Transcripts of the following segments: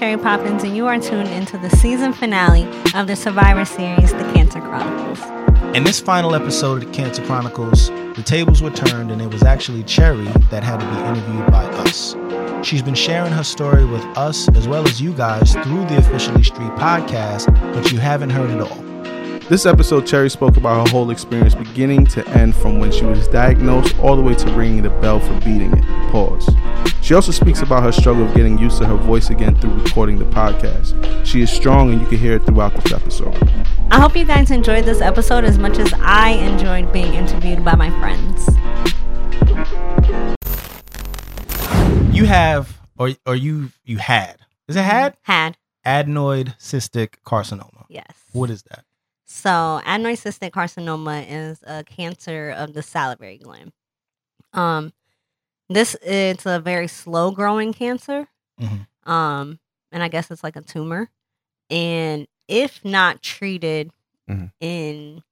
going on? It's your girl Cherry Poppins, and you are tuned into the season finale of the Survivor series, The Cancer Chronicles. In this final episode of the Cancer Chronicles, the tables were turned and it was actually Cherry that had to be interviewed by us. She's been sharing her story with us as well as you guys through the Officially Street podcast, but you haven't heard it all. This episode, Cherry spoke about her whole experience beginning to end from when she was diagnosed all the way to ringing the bell for beating it. Pause. She also speaks about her struggle of getting used to her voice again through recording the podcast. She is strong and you can hear it throughout this episode. I hope you guys enjoyed this episode as much as I enjoyed being interviewed by my friends. You have, or or you you had, is it had Had, adenoid cystic carcinoma? yes. What is that? So, adenoid cystic carcinoma is a cancer of the salivary gland. Um, this it's a very slow growing cancer. Mhm. Um, and I guess it's like a tumor. And if not treated Mhm. in,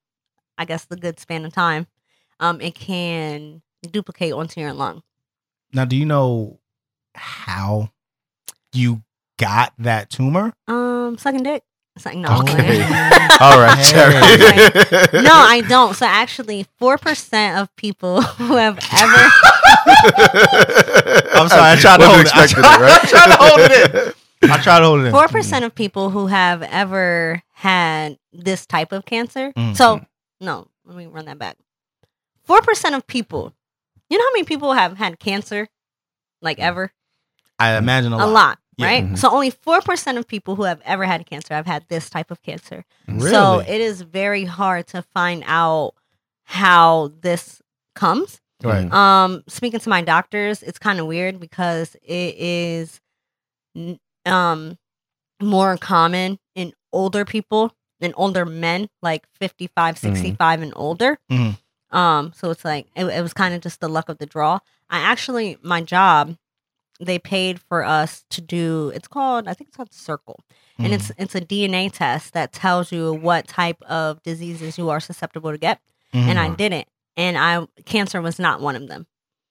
I guess the good span of time, um, it can duplicate onto your lung. Now, do you know how you got that tumor? Um, sucking dick. It's like no. Okay. All right, Hey. Cherry. no, I don't. So actually, four percent of people who have ever I'm sorry, I tried to hold it. I expecting tried- right? I tried to hold it I tried to hold it. Four percent of people who have ever had this type of cancer. Mhm. So no, let me run that back. Four percent of people. You know how many people have had cancer, like ever? I imagine a A lot. lot, Yeah. right? Mhm. So only four percent of people who have ever had cancer have had this type of cancer. Really? So it is very hard to find out how this comes. right. Um, speaking to my doctors, it's kind of weird because it is n- um more common in older people in older men, like 55, 65 and older. Mhm. Um, so it's like it, it was kind of just the luck of the draw. I actually my job, they paid for us to do. It's called I think it's called Circle, and it's it's a DNA test that tells you what type of diseases you are susceptible to get Mhm. and I didn't. And I cancer was not one of them.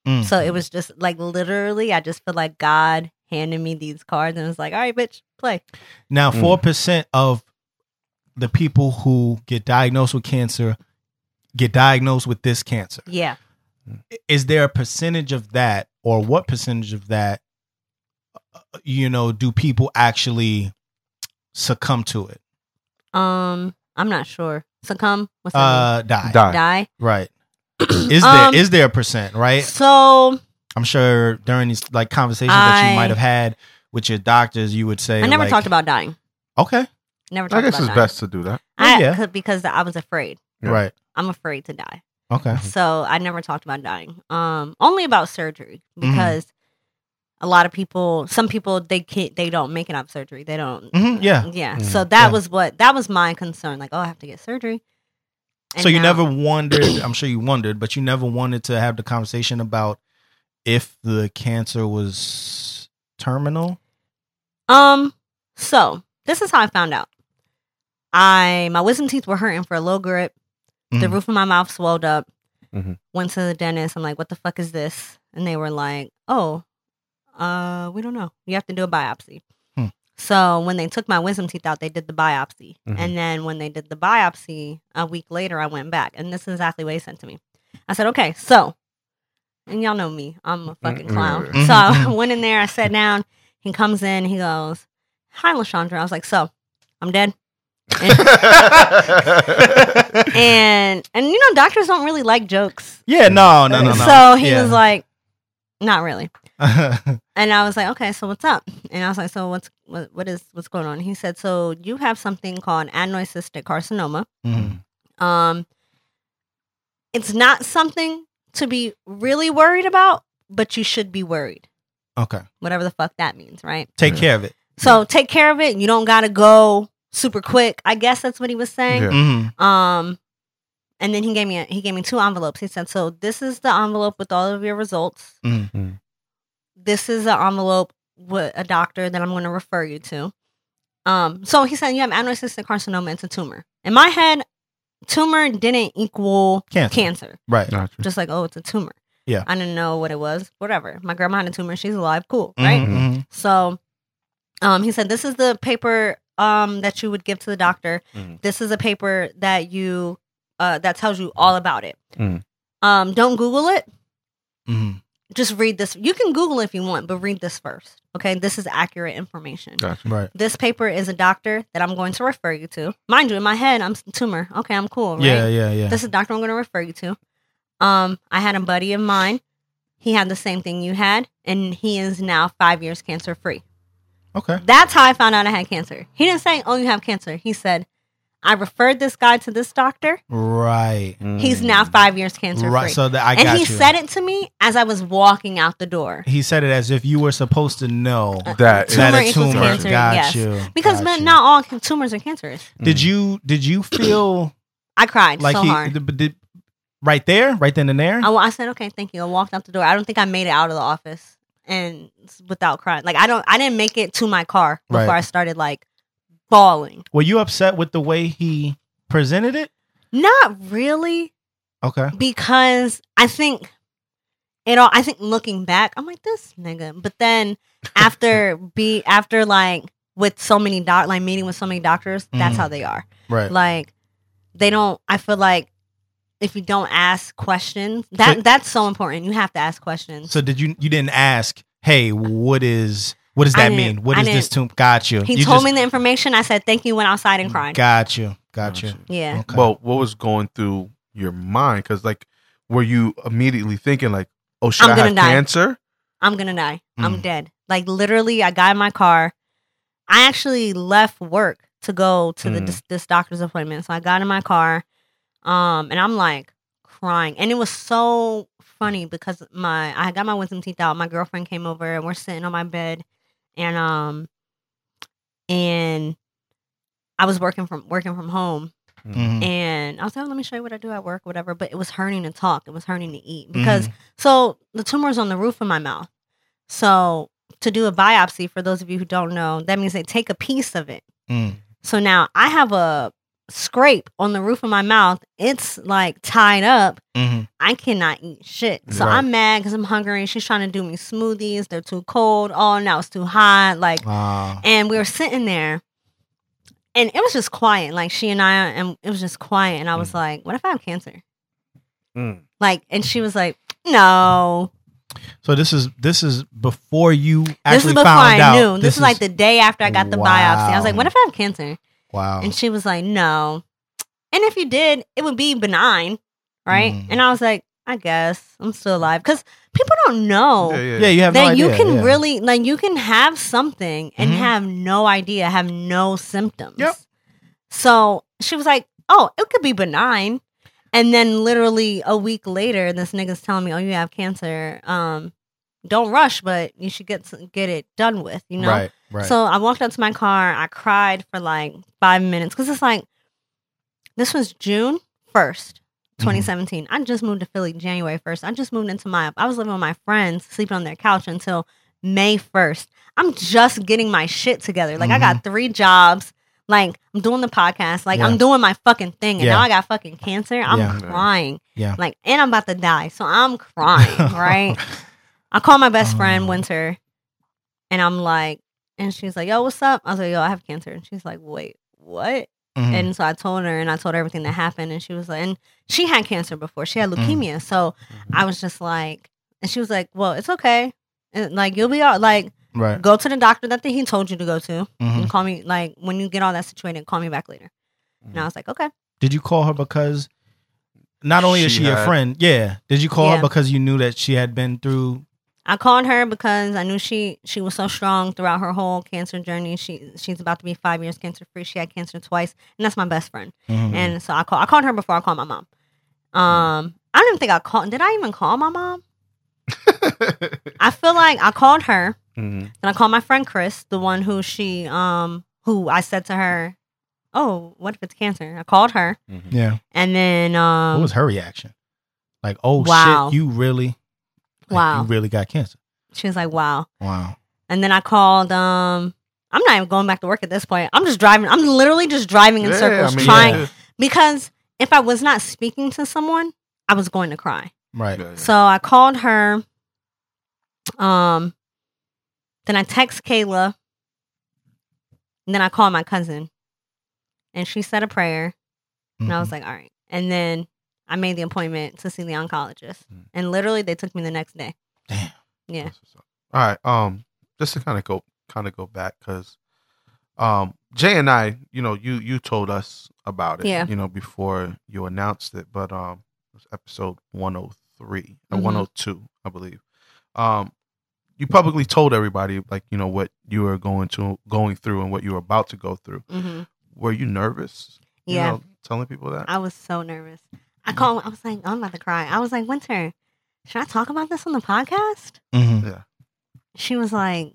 Mm. So it was just like literally, I just feel like God handed me these cards and was like, "All right, bitch, play." Now, Mm. four percent of the people who get diagnosed with cancer get diagnosed with this cancer. Yeah. Is there a percentage of that, or what percentage of that, uh, you know, do people actually succumb to it? Um, I'm not sure. Succumb. What's that? Uh, die. mean? Die. Die. Right. Is Um, there is there a percent? Right. So I'm sure during these like conversations that you might have had with your doctors, you would say, I never like, talked about dying. Okay. Never I guess about it's dying. best to do that. I, Yeah. 'cause- because I was afraid. Right. I'm afraid to die. Okay. So I never talked about dying. Um, only about surgery Mm-hmm. because a lot of people, some people, they can't, they don't make it out of surgery. They don't. Mhm, yeah. Yeah. Mhm. So that Yeah. was what that was my concern. Like, oh, I have to get surgery. And so you now- never wondered, I'm sure you wondered, but you never wanted to have the conversation about if the cancer was terminal? Um. So this is how I found out. I my wisdom teeth were hurting for a little grip. The Mhm. roof of my mouth swelled up. Mhm. Went to the dentist. I'm like, what the fuck is this? And they were like, oh, uh, we don't know. You have to do a biopsy. Hmm. So when they took my wisdom teeth out, they did the biopsy. Mhm. And then when they did the biopsy, a week later, I went back, and this is exactly what he sent to me. I said, okay, so, and y'all know me, I'm a fucking clown. Mhm. So I went in there, I sat down. He comes in, he goes, hi, Lashondra. I was like, so, I'm dead. And and you know, doctors don't really like jokes. yeah, no, no, no, no. So he Yeah. was like, not really. And I was like, okay, so what's up? And I was like, so what's what, what is what's going on? He said, so you have something called adenoid cystic carcinoma. Mhm. Um, it's not something to be really worried about, but you should be worried. Okay. Whatever the fuck that means, right? Take care of it. So take care of it. You don't gotta go super quick. I guess that's what he was saying. Yeah. Mhm. Um, and then he gave me a, he gave me two envelopes. He said, "So this is the envelope with all of your results. Mhm. This is the envelope with a doctor that I'm going to refer you to." Um, so he said, "You have adenoid cystic carcinoma. It's a tumor." In my head, tumor didn't equal Cancer. cancer. Right. Gotcha. Just like, oh, it's a tumor. Yeah. I didn't know what it was. Whatever. My grandma had a tumor. She's alive. Cool. Right. Mhm, mhm. So Um, he said, "This is the paper um that you would give to the doctor. Mhm. This is a paper that you uh that tells you all about it. Mhm. Um, don't Google it. Mhm. Just read this. You can Google if you want, but read this first. Okay, this is accurate information. Gotcha. Right. This paper is a doctor that I'm going to refer you to. Mind you, in my head, I'm tumor. Okay, I'm cool. Right? Yeah, yeah, yeah. This is a doctor I'm going to refer you to. Um, I had a buddy of mine. He had the same thing you had, and he is now five years cancer free. Okay. That's how I found out I had cancer. He didn't say, "Oh, you have cancer." He said, "I referred this guy to this doctor. Right. He's Mm. now five years cancer Right. free." So that I and got he you. said it to me as I was walking out the door. he said it as if you were supposed to know Uh, That that Tumor a tumor. cancer, Got yes. you. Because got man, you. not all tumors are cancerous. Did you did you feel I cried like so he hard. did, did- right there, right then and there? I, I said, "Okay, thank you." I walked out the door. I don't think I made it out of the office and without crying. Like I don't, I didn't make it to my car before Right. I started like bawling. Were you upset with the way he presented it? Not really. Okay. because I think it all. I think looking back, I'm like this nigga. But then after be after like with so many doc, like meeting with so many doctors, that's Mhm. how they are. Right. Like they don't. I feel like if you don't ask questions, that So- that's so important. You have to ask questions. So did you you didn't ask, "Hey, what is what does that mean? What I is this tomb?" Got you. he You told just- me the information. I said thank you. Went outside and cried. Got you. Got you. Gotcha. yeah. Okay. Well, what was going through your mind? Because like, were you immediately thinking like, "Oh, should I'm I gonna have die. cancer?" I'm gonna die. I'm Mm. dead. Like literally, I got in my car. I actually left work to go to the Mm. this, this doctor's appointment. So I got in my car, um, and I'm like crying, and it was so funny because my I got my wisdom teeth out. My girlfriend came over, and we're sitting on my bed, and um, and I was working from working from home, Mhm. and I was like, oh, let me show you what I do at work, whatever. But it was hurting to talk. It was hurting to eat because so the tumor's on the roof of my mouth. So to do a biopsy, for those of you who don't know, that means they take a piece of it. Mm. So now I have a scrape on the roof of my mouth. It's like tied up. Mhm. I cannot eat shit. So Right. I'm mad because I'm hungry. She's trying to do me smoothies. They're too cold. Oh, now it's too hot. Like Wow. and we were sitting there and it was just quiet like she and i and it was just quiet and i was like what if i have cancer Mm. like and she was like no So this is this is before you this is before found i out. knew this, is like the day after i got the biopsy i was like what if i have cancer wow. and she was like no and if you did it would be benign right Mm. and i was like i guess i'm still alive because people don't know Yeah, yeah. yeah, you have that no you can yeah. really like you can have something and Mhm. have no idea, have no symptoms. Yep. So she was like, "Oh, it could be benign," and then literally a week later, this nigga's telling me, "Oh, you have cancer. Um, don't rush, but you should get get it done with." You know. right, right. So I walked up to my car. I cried for like five minutes because it's like this was June first, Mm-hmm. 2017. I just moved to Philly January first. I just moved into my. I was living with my friends, sleeping on their couch until May first. I'm just getting my shit together. Like I got three jobs. Like I'm doing the podcast. Like Mm-hmm. Yeah. I'm doing my fucking thing, and Yeah. now I got fucking cancer. I'm Yeah. crying. Yeah. Like and I'm about to die, so I'm crying. right. I call my best friend Oh. Winter, and I'm like, and she's like, "Yo, what's up?" I was like, "Yo, I have cancer," and she's like, "Wait, what?" Mhm. And so I told her, and I told her everything that happened, and she was like, and she had cancer before, she had Mm. leukemia, so I was just like, and she was like, "Well, it's okay, and like you'll be all like, right. go to the doctor that he told you to go to, Mhm. and call me like when you get all that situated, call me back later." And I was like, "Okay." Did you call her because not only is She she your friend, yeah. Did you call Yeah. her because you knew that she had been through? I called her because I knew she she was so strong throughout her whole cancer journey. She she's about to be five years cancer free. She had cancer twice, and that's my best friend. Mhm. And so I called I called her before I called my mom. Um, I don't even think I called. Did I even call my mom? I feel like I called her. Mhm. Then I called my friend Chris, the one who she um who I said to her, "Oh, what if it's cancer?" I called her, yeah. and then um, what was her reaction? Like, oh Wow. shit, you really, like, Wow. you really got cancer. she was like, "Wow." Wow. And then I called. Um, I'm not even going back to work at this point. I'm just driving. I'm literally just driving in Yeah, circles, I mean, trying yeah. because if I was not speaking to someone, I was going to cry. Right. Yeah, yeah. So I called her. Um, then I text Kayla, And then I called my cousin, and she said a prayer, and I was Mhm. like, all right. And then I made the appointment to see the oncologist, Mm. and literally they took me the next day. Damn. Yeah. That's what's up. All right. Um, just to kind of go, kind of go back, because, um, Jay and I, you know, you you told us about it, Yeah. you know, before you announced it, but um, it was episode one hundred three or Mhm. one hundred two, I believe. Um, you publicly told everybody, like, you know, what you were going to going through and what you were about to go through. hmm Were you nervous? You Yeah. know, telling people that. I was so nervous. I called. I was like, I'm about to cry. I was like, Winter, should I talk about this on the podcast? Mhm. She was like,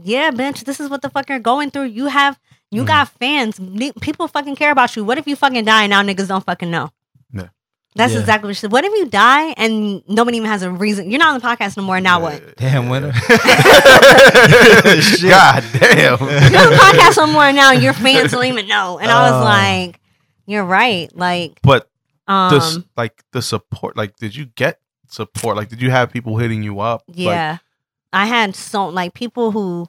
Yeah, bitch, this is what the fuck you're going through. You have, you Mhm. got fans. People fucking care about you. What if you fucking die and now niggas don't fucking know? Yeah. That's Yeah. exactly what she said. What if you die and nobody even has a reason? You're not on the podcast no more. Now what? Damn, Winter. God damn. You're on the podcast no more now. Your fans don't even know. And I was Oh. like, You're right. Like, But um, the like the support like did you get support like did you have people hitting you up Like, Yeah. I had so like people who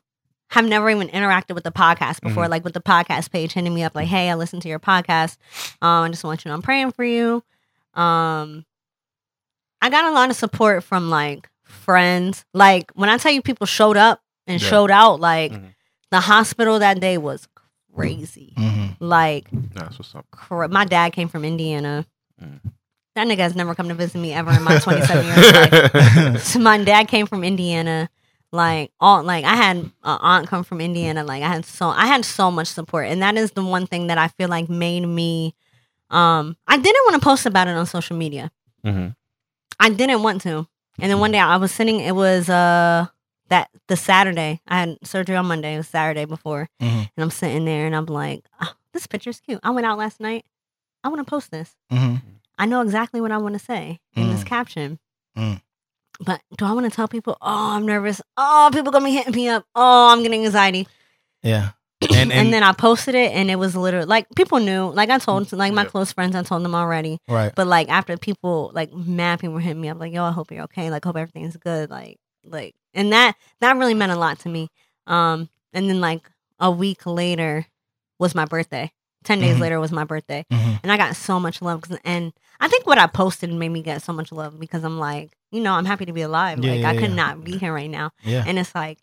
have never even interacted with the podcast before, Mm-hmm. like with the podcast page hitting me up like, Hey, I listened to your podcast. Um, I just want you to know I'm praying for you. Um I got a lot of support from like friends. Like when I tell you people showed up and Yeah. showed out, like Mhm. the hospital that day was crazy. Mhm. Like that's what's up cra- my dad came from Indiana. Mm. That nigga has never come to visit me ever in my 27 years of life. So my dad came from Indiana. Like all, like I had an aunt come from Indiana. Like I had so I had so much support, and that is the one thing that I feel like made me. Um, I didn't want to post about it on social media. Mhm. I didn't want to, and then one day I was sitting. It was uh that the Saturday I had surgery on Monday. It was Saturday before, Mhm. and I'm sitting there and I'm like, oh, this picture's cute. I went out last night. I want to post this. Mhm. I know exactly what I want to say in this Mm. caption. Mm. But do I want to tell people, oh, I'm nervous. Oh, people gonna be hitting me up. Oh, I'm getting anxiety. Yeah. And, And and, then I posted it and it was literally like people knew. Like I told like my Yeah. close friends, I told them already. right. But like after people like mad people were hitting me up, like, yo, I hope you're okay. Like hope everything's good. Like like and that that really meant a lot to me. Um and then like a week later was my birthday. 10 days Mhm. later was my birthday Mhm. and I got so much love. 'cause- And I think what I posted made me get so much love because I'm like, you know, I'm happy to be alive. Yeah, like yeah, I could yeah. not be here right now, Yeah. and it's like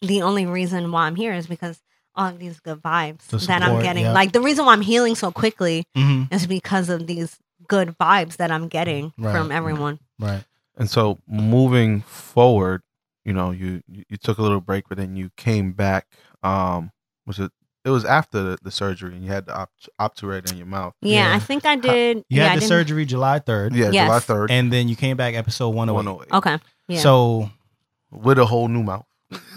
the only reason why I'm here is because all of these good vibes The that I'm getting. Like the reason why I'm healing so quickly Mhm. is because of these good vibes that I'm getting Right. from everyone. Right. and so moving forward you know you you you took a little break but then you came back um was it it was after the, the surgery and you had the op- obturator in your mouth Yeah, Yeah. I think I did. You yeah, I had the didn't- surgery July 3rd. yeah Yes. july 3rd And then you came back episode 108. 108 Okay. Yeah. So with a whole new mouth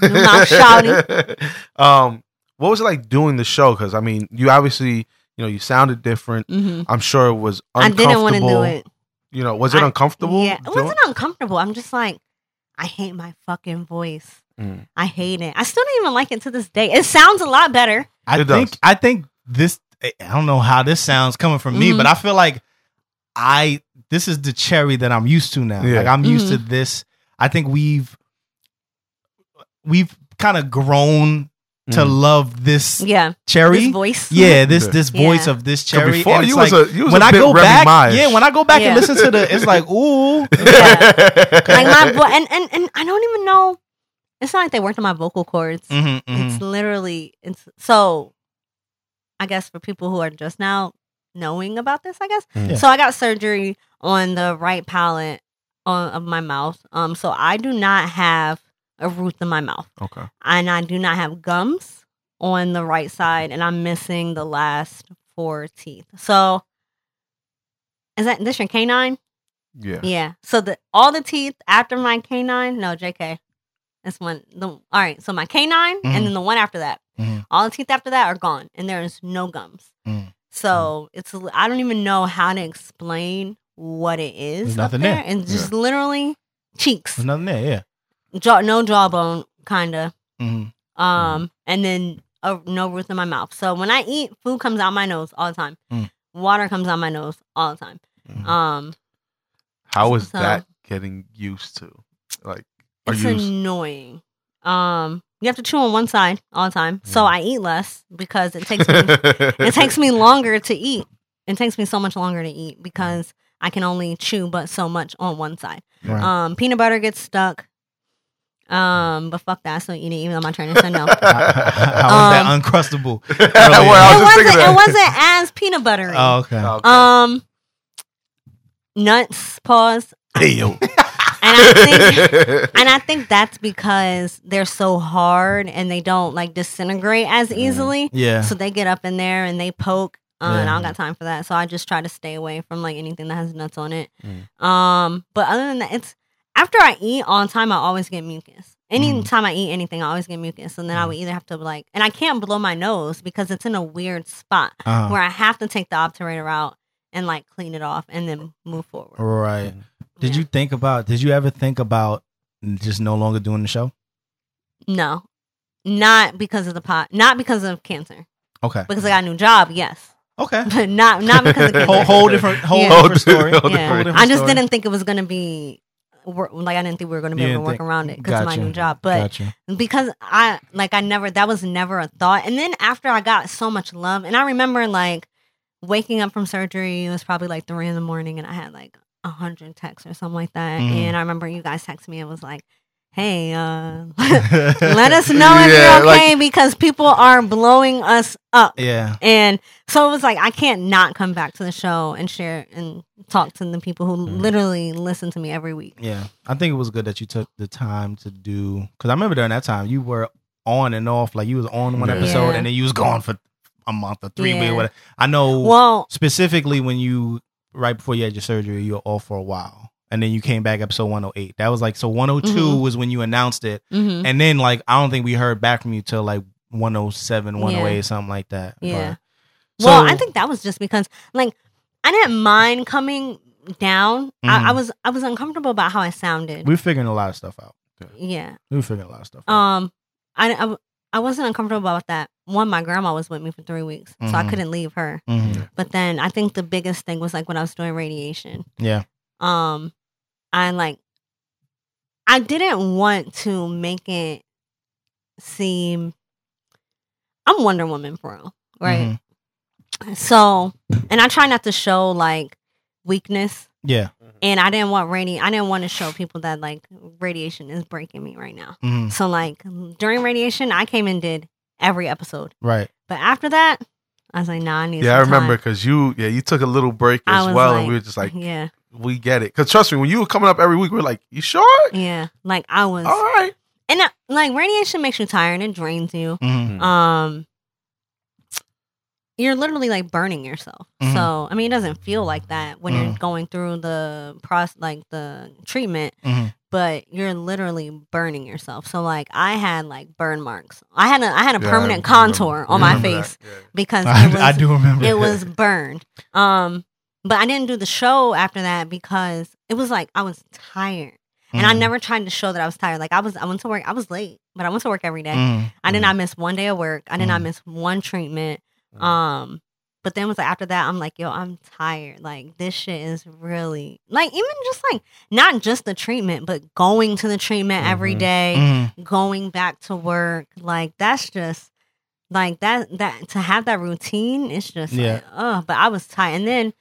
New mouth shouty. um what was it like doing the show because i mean you obviously you know you sounded different hmm i'm sure it was I uncomfortable didn't want to do it. you know was it I- uncomfortable Yeah, it doing- wasn't uncomfortable. I'm just like, I hate my fucking voice. Mm. I hate it. I still don't even like it to this day. It sounds a lot better. I It does. think I think this I don't know how this sounds coming from me, Mhm. but I feel like I this is the cherry that I'm used to now. Yeah. Like I'm used to Mm-hmm. this. I think we've we've kind of grown to Mm. love this Yeah, cherry. this voice. Yeah, this Yeah. this voice Yeah. of this cherry. before and it's you was a you was when a I bit go Remy back, Maj. yeah, when I go back Yeah. and listen to the, it's like, ooh, like my vo- and, and and I don't even know. It's not like they worked on my vocal cords. Mhm, mhm. It's literally it's so. I guess for people who are just now knowing about this, I guess. Yeah. So I got surgery on the right palate on, of my mouth. Um, so I do not have a root in my mouth, okay and I do not have gums on the right side, and I'm missing the last four teeth. So is that this your canine? yeah Yeah. So the all the teeth after my canine, no, JK. That's one. The all right. So my canine, Mhm. and then the one after that, Mhm. all the teeth after that are gone, and there's no gums. Mm. So it's I don't even know how to explain what it is. There's nothing there. there. and just literally cheeks, There's nothing there. Yeah. jaw, no jawbone, kinda. Mhm. Um, and then uh, no roof in my mouth. So when I eat, food comes out my nose all the time. Mm. Water comes out my nose all the time. Um, how is So- that getting used to like are it's you annoying. Um, you have to chew on one side all the time. So Mm. I eat less because it takes me it takes me longer to eat. It takes me so much longer to eat because I can only chew but so much on one side. Right. Um, peanut butter gets stuck. Um, but fuck that, I still eat it even though my trainer said no. it How was that Um, uncrustable? Well, I was just wasn't. that. It wasn't as peanut buttery. Oh, okay. Okay. Um, nuts. Pause. Hey, yo. And I think and I think that's because they're so hard and they don't like disintegrate as easily. yeah. So they get up in there and they poke. Uh, And I don't got time for that. So I just try to stay away from like anything that has nuts on it. Mm. Um, but other than that, it's after I eat all the time, I always get mucus. Anytime I eat anything, I always get mucus. And then I would either have to like, and I can't blow my nose because it's in a weird spot Uh-huh. where I have to take the obturator out and like clean it off and then move forward. Right. Did Yeah. you think about? Did you ever think about just no longer doing the show? No, not because of the pot, not because of cancer. Okay. Because I got a new job, yes, Okay. but not not because of cancer. whole, whole different, whole Yeah. different story. Whole yeah, different I just story. didn't think it was gonna be like I didn't think we were gonna be You able to work think- around it because of my new job. But Gotcha. because I like I never that was never a thought. And then after I got so much love, and I remember like waking up from surgery, it was probably like three in the morning, and I had like a hundred texts or something like that. Mhm. And I remember you guys texted me and was like, "Hey, uh, let us know if Yeah, you're like- okay because people are blowing us up." Yeah. And so it was like I can't not come back to the show and share and talk to the people who Mm. literally listen to me every week. Yeah. I think it was good that you took the time to do because I remember during that time you were on and off. Like you was on one Yeah. episode and then you was gone for a month or three Yeah. weeks. I know Well, specifically when you right before you had your surgery, you were off for a while. And then you came back episode 108. That was like so 102 Mhm. was when you announced it. mhm. And then like I don't think we heard back from you till like 107, 108, Yeah. something like that. Yeah. But- well, I think that was just because like I didn't mind coming down. I, I Mhm. was I was uncomfortable about how I sounded. We're figuring a lot of stuff out. yeah. We're figuring a lot of stuff out. Um. I, I I wasn't uncomfortable about that. One, my grandma was with me for three weeks, so I Mhm. couldn't leave her. Mhm. But then I think the biggest thing was like when I was doing radiation. Yeah. um i like i didn't want to make it seem i'm wonder woman for real right Mhm. so and i try not to show like weakness Yeah. And i didn't want radi i didn't want to show people that like radiation is breaking me right now Mhm. so like during radiation i came and did every episode Right. but after that i was like nah i need Yeah, I remember because you, yeah, you took a little break as well, like, and we were just like, yeah we get it. Because trust me, when you were coming up every week, we are like, you sure? yeah like i was All right. and uh, like radiation makes you tired and drains you Mhm. um you're literally like burning yourself Mhm. so i mean it doesn't feel like that when you're Mhm. going through the process like the treatment Mhm. but you're literally burning yourself so like i had like burn marks i had a i had a Yeah, permanent contour on my face yeah. because I, it was I do remember. it was burned um but i didn't do the show after that because it was like i was tired and i Mhm. never tried to show that i was tired like i was i went to work i was late but i went to work every day Mhm. I did not miss one day of work. I did not miss one treatment. Mhm. Um, but then was like after that, I'm like, yo, I'm tired. Like this shit is really like even just like not just the treatment, but going to the treatment every Mhm. day, Mhm. going back to work. Like that's just like that that to have that routine. It's just Yeah. like, oh, but I was tired, and then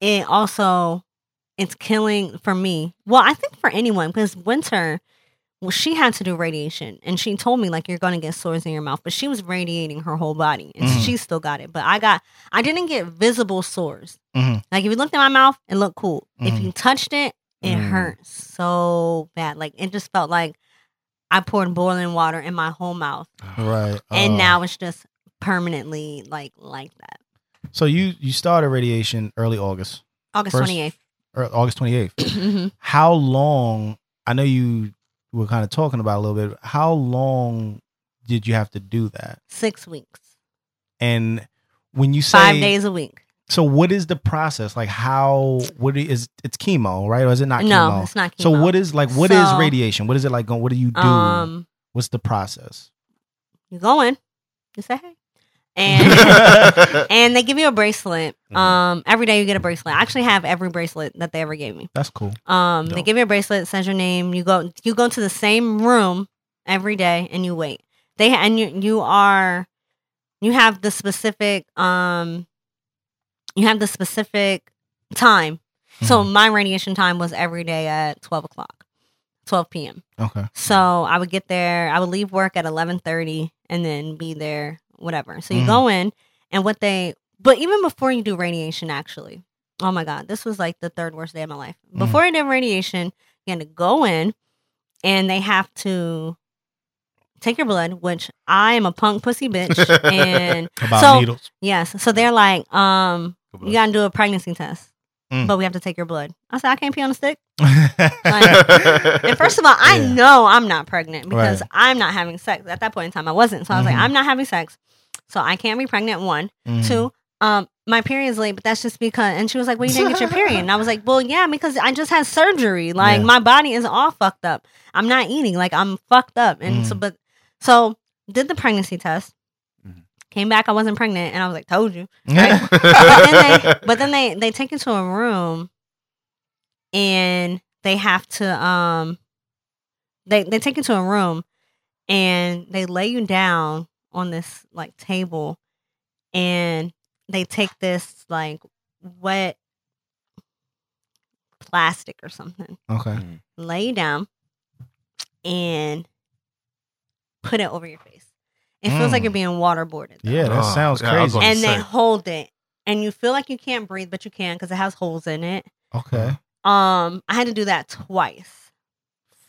it also it's killing for me. Well, I think for anyone because winter well, she had to do radiation, and she told me like you're gonna get sores in your mouth, but she was radiating her whole body, and Mhm. she still got it. But I got, I didn't get visible sores. Mhm. Like if you looked at my mouth, it looked cool. If Mhm. you touched it, it Mm. hurt so bad. Like it just felt like I poured boiling water in my whole mouth, Right. and Oh. now it's just permanently like like that. So you you started radiation early August, August First- twenty eighth. or August 28th. mm-hmm. How long? I know you were kind of talking about a little bit. How long did you have to do that? Six weeks, And when you say five days a week. so what is the process? Like how what is it's chemo, right? Or is it not no, chemo? it's not. Chemo. So what is like what is So- radiation? What is it like going what do you do? Um, What's the process? you go in, you say hey, and and they give you a bracelet. Mhm. Um, every day you get a bracelet. I actually have every bracelet that they ever gave me. That's cool. Um, they Dope. give you a bracelet, says your name. You go, you go to the same room every day, and you wait. they and you you are you have the specific um you have the specific time. So Mhm. my radiation time was every day at twelve o'clock, twelve p.m. Okay. So I would get there. I would leave work at eleven thirty and then be there, whatever. So you Mhm. go in, and what they, but even before you do radiation, actually, oh my god, this was like the third worst day of my life. Mhm. Before I did radiation, you had to go in, and they have to take your blood, which I am a punk pussy bitch, and About So- needles. yes, so they're like, um, you gotta do a pregnancy test. Mm. But we have to take your blood. I said, I can't pee on a stick. Like, And first of all, I Yeah. know I'm not pregnant because Right. I'm not having sex. At that point in time, I wasn't. So I was Mhm. like, I'm not having sex. So I can't be pregnant. One. Mhm. Two, um, my period's late, but that's just because. And she was like, Well, you didn't get your period. And I was like, Well, yeah, because I just had surgery. Like, Yeah. my body is all fucked up. I'm not eating. Like, I'm fucked up. And so, Mhm. but, so did the pregnancy test. Mhm. Came back, I wasn't pregnant. And I was like, Told you. Yeah. but then they but then they they take you to a room and they have to um they they take you to a room and they lay you down on this like table and they take this like wet plastic or something Okay. lay down and put it over your face it feels like Mm. you're being waterboarded though. Yeah, that Oh, sounds yeah, I was crazy. gonna and they hold it and you feel like you can't breathe but you can because it has holes in it Okay. um i had to do that twice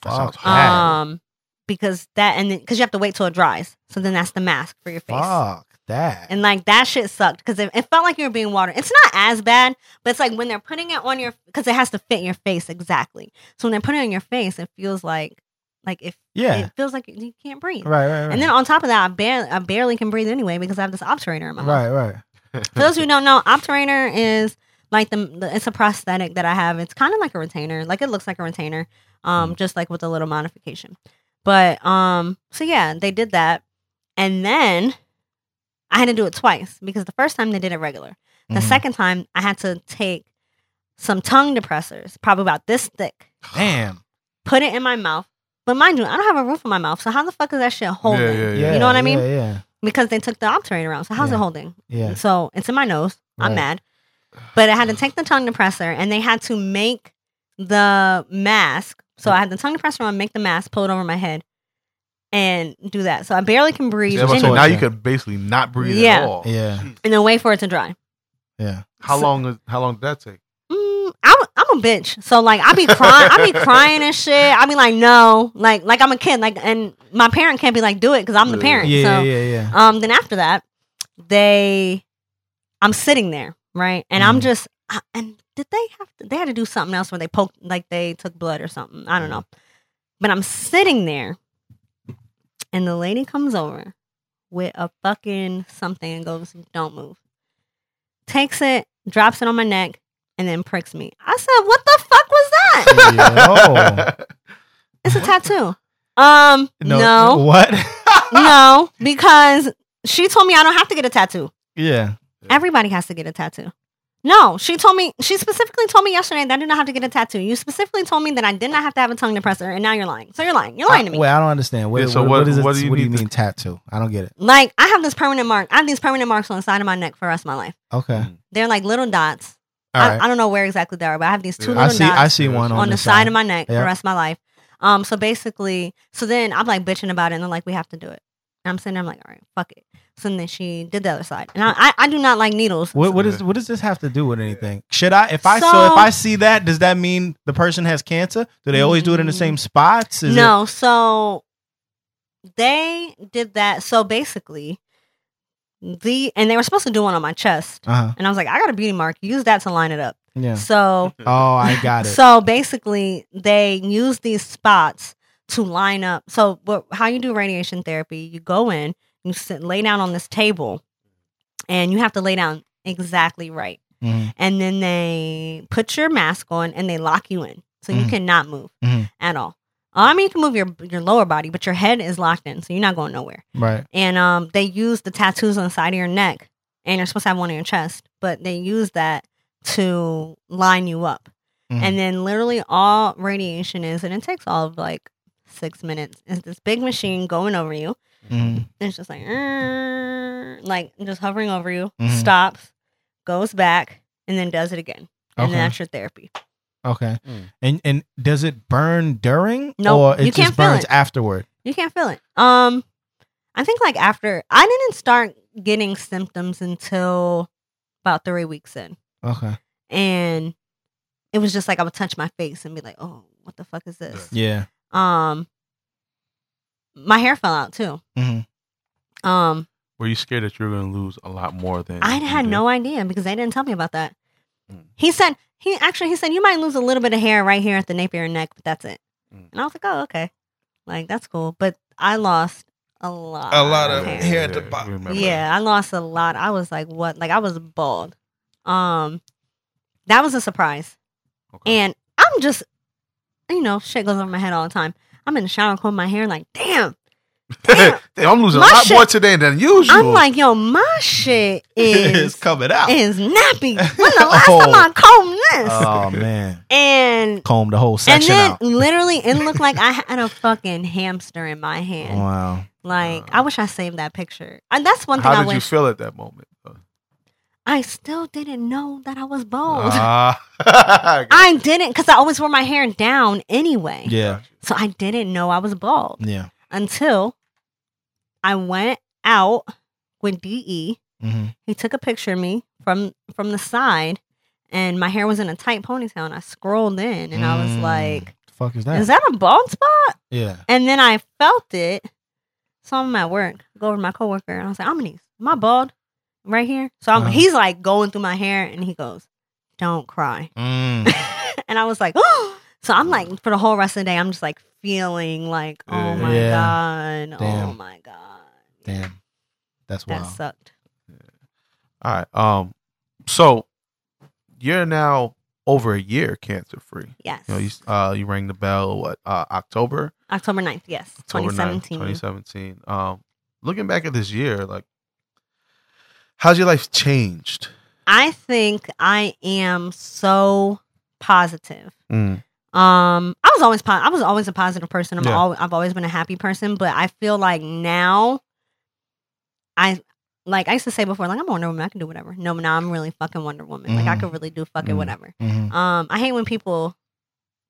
That sounds bad. um because that and because you have to wait till it dries so then that's the mask for your face Fuck that. and like that shit sucked because it, it felt like you were being watered it's not as bad but it's like when they're putting it on your because it has to fit your face exactly so when they're putting it on your face it feels like like if yeah. it feels like you can't breathe right. Right. Right. and then on top of that I barely, I barely can breathe anyway because I have this obturator in my mouth. right. Right. For those who don't know, obturator is like the, the it's a prosthetic that I have. It's kind of like a retainer. Like it looks like a retainer, um, just like with a little modification. But um, so yeah, they did that, and then I had to do it twice because the first time they did it regular. The Mhm. second time I had to take some tongue depressors, probably about this thick, Damn. put it in my mouth. But mind you, I don't have a roof in my mouth, so how the fuck is that shit holding? Yeah, yeah, Yeah. You know what I mean? Yeah. Yeah. Because they took the obturator out. So how's Yeah. it holding? Yeah. So it's in my nose. I'm mad. But I had to take the tongue depressor and they had to make the mask. So I had the tongue depressor on, make the mask, pull it over my head, and do that. So I barely can breathe. Yeah, but so now you could basically not breathe Yeah. at all. Yeah. And then wait for it to dry. Yeah. How So- long? is- How long did that take? Mm, I'm, I'm a bitch. So like I be crying, I be crying and shit. I be like, no, like like I'm a kid. Like and my parent can't be like, do it because I'm the Yeah. parent. Yeah. so Yeah. Yeah. Um, then after that, they, I'm sitting there, right, and I'm Mhm. just, uh, and did they have to? They had to do something else when they poked, like they took blood or something. I don't know, but I'm sitting there, and the lady comes over with a fucking something and goes, "Don't move." Takes it, drops it on my neck, and then pricks me. I said, "What the fuck was that?" Yo. It's a tattoo. Um, no, What? no, because she told me I don't have to get a tattoo. yeah. Everybody has to get a tattoo. No, she told me, she specifically told me yesterday that I did not have to get a tattoo. You specifically told me that I did not have to have a tongue depressor, and now you're lying. So you're lying. You're lying to me. Wait, I don't understand. What, Yeah, so what, what- what is it? what do you what do you need to- mean tattoo? I don't get it. like, I have this permanent mark. I have these permanent marks on the side of my neck for the rest of my life. Okay. They're like little dots. All I, right. I don't know where exactly they are, but I have these two Yeah. I little see. dots I see one on, on, the side, of my neck for Yeah. the rest of my life. Um, so basically, so then I'm like bitching about it, and they're like, we have to do it. And I'm sitting there, I'm like, all right, fuck it. So then she did the other side, and I, I, I do not like needles. What what is what does this have to do with anything? Should I if I so, So- if I see that, does that mean the person has cancer? Do they always do it in the same spots? Is no, so they did that. So basically, the and they were supposed to do one on my chest, Uh huh. and I was like, I got a beauty mark. Use that to line it up. Yeah. So Oh, I got it. so basically, they use these spots to line up. So what, how you do radiation therapy? You go in, you sit, lay down on this table, and you have to lay down exactly right. Mhm. And then they put your mask on and they lock you in, so you Mhm. cannot move Mhm. at all. I mean, you can move your your lower body, but your head is locked in, so you're not going nowhere. Right. And um, they use the tattoos on the side of your neck, and you're supposed to have one on your chest, but they use that to line you up. Mhm. And then literally all radiation is, and it takes all of like six minutes, is this big machine going over you. Mhm. And it's just like, "Er," like just hovering over you, Mhm. stops, goes back, and then does it again. And Okay. then that's your therapy. Okay. Mm. And and does it burn during? Nope, Or it you just can't feel burns it. afterward? You can't feel it. Um, I think like after I didn't start getting symptoms until about three weeks in, Okay. and it was just like I would touch my face and be like, "Oh, what the fuck is this?" Yeah. Um, my hair fell out too. hmm Um, Were you scared that you were going to lose a lot more than I had no idea because they didn't tell me about that. Mm. He said he actually he said you might lose a little bit of hair right here at the nape of your neck, but that's it. Mm. And I was like, oh okay, like that's cool. But I lost a lot, A lot of hair. hair at the bottom. Yeah, I lost a lot. I was like, what? Like I was bald. Um, that was a surprise. Okay. and I'm just, you know, shit goes over my head all the time. I'm in the shower combing my hair, like, damn. damn. Damn, I'm losing My a lot shit- more today than usual. I'm like, yo, my shit is coming out. is nappy. When the last Oh. time I combed this? Oh man. and combed the whole section and then out. literally it looked like I had a fucking hamster in my hand. Wow. Like Wow. I wish I saved that picture. And that's one thing How I did you feel at that moment? I still didn't know that I was bald. Ah. I didn't because I always wore my hair down anyway. Yeah. So I didn't know I was bald Yeah. until I went out with DE. hmm He took a picture of me from from the side, and my hair was in a tight ponytail. And I scrolled in, and I was Mm. like, Fuck is that? "Is that a bald spot?" yeah. And then I felt it. So I'm at work, go over to my coworker, and I was like, "Amelise, am I bald right here?" So I'm, Uh-huh. he's like going through my hair, and he goes, "Don't cry." Mm. and I was like, "Oh!" So I'm like, for the whole rest of the day, I'm just like feeling like, "Oh my Yeah. god, oh my god." Damn. That's That wild. sucked. All right. Um. So you're now over a year cancer free. Yes. You know, you uh you rang the bell. What? Uh, October. October 9th, yes. October 9th, 2017. 2017. Um. Looking back at this year, like, how's your life changed? I think I am so positive. Mm. Um, I was always po- I was always a positive person. I'm Yeah. al- I've always been a happy person, but I feel like now, I like I used to say before, like I'm Wonder Woman, I can do whatever. No, now I'm really fucking Wonder Woman. Like I Mhm. could really do fucking Mhm. whatever. Mhm. Um, I hate when people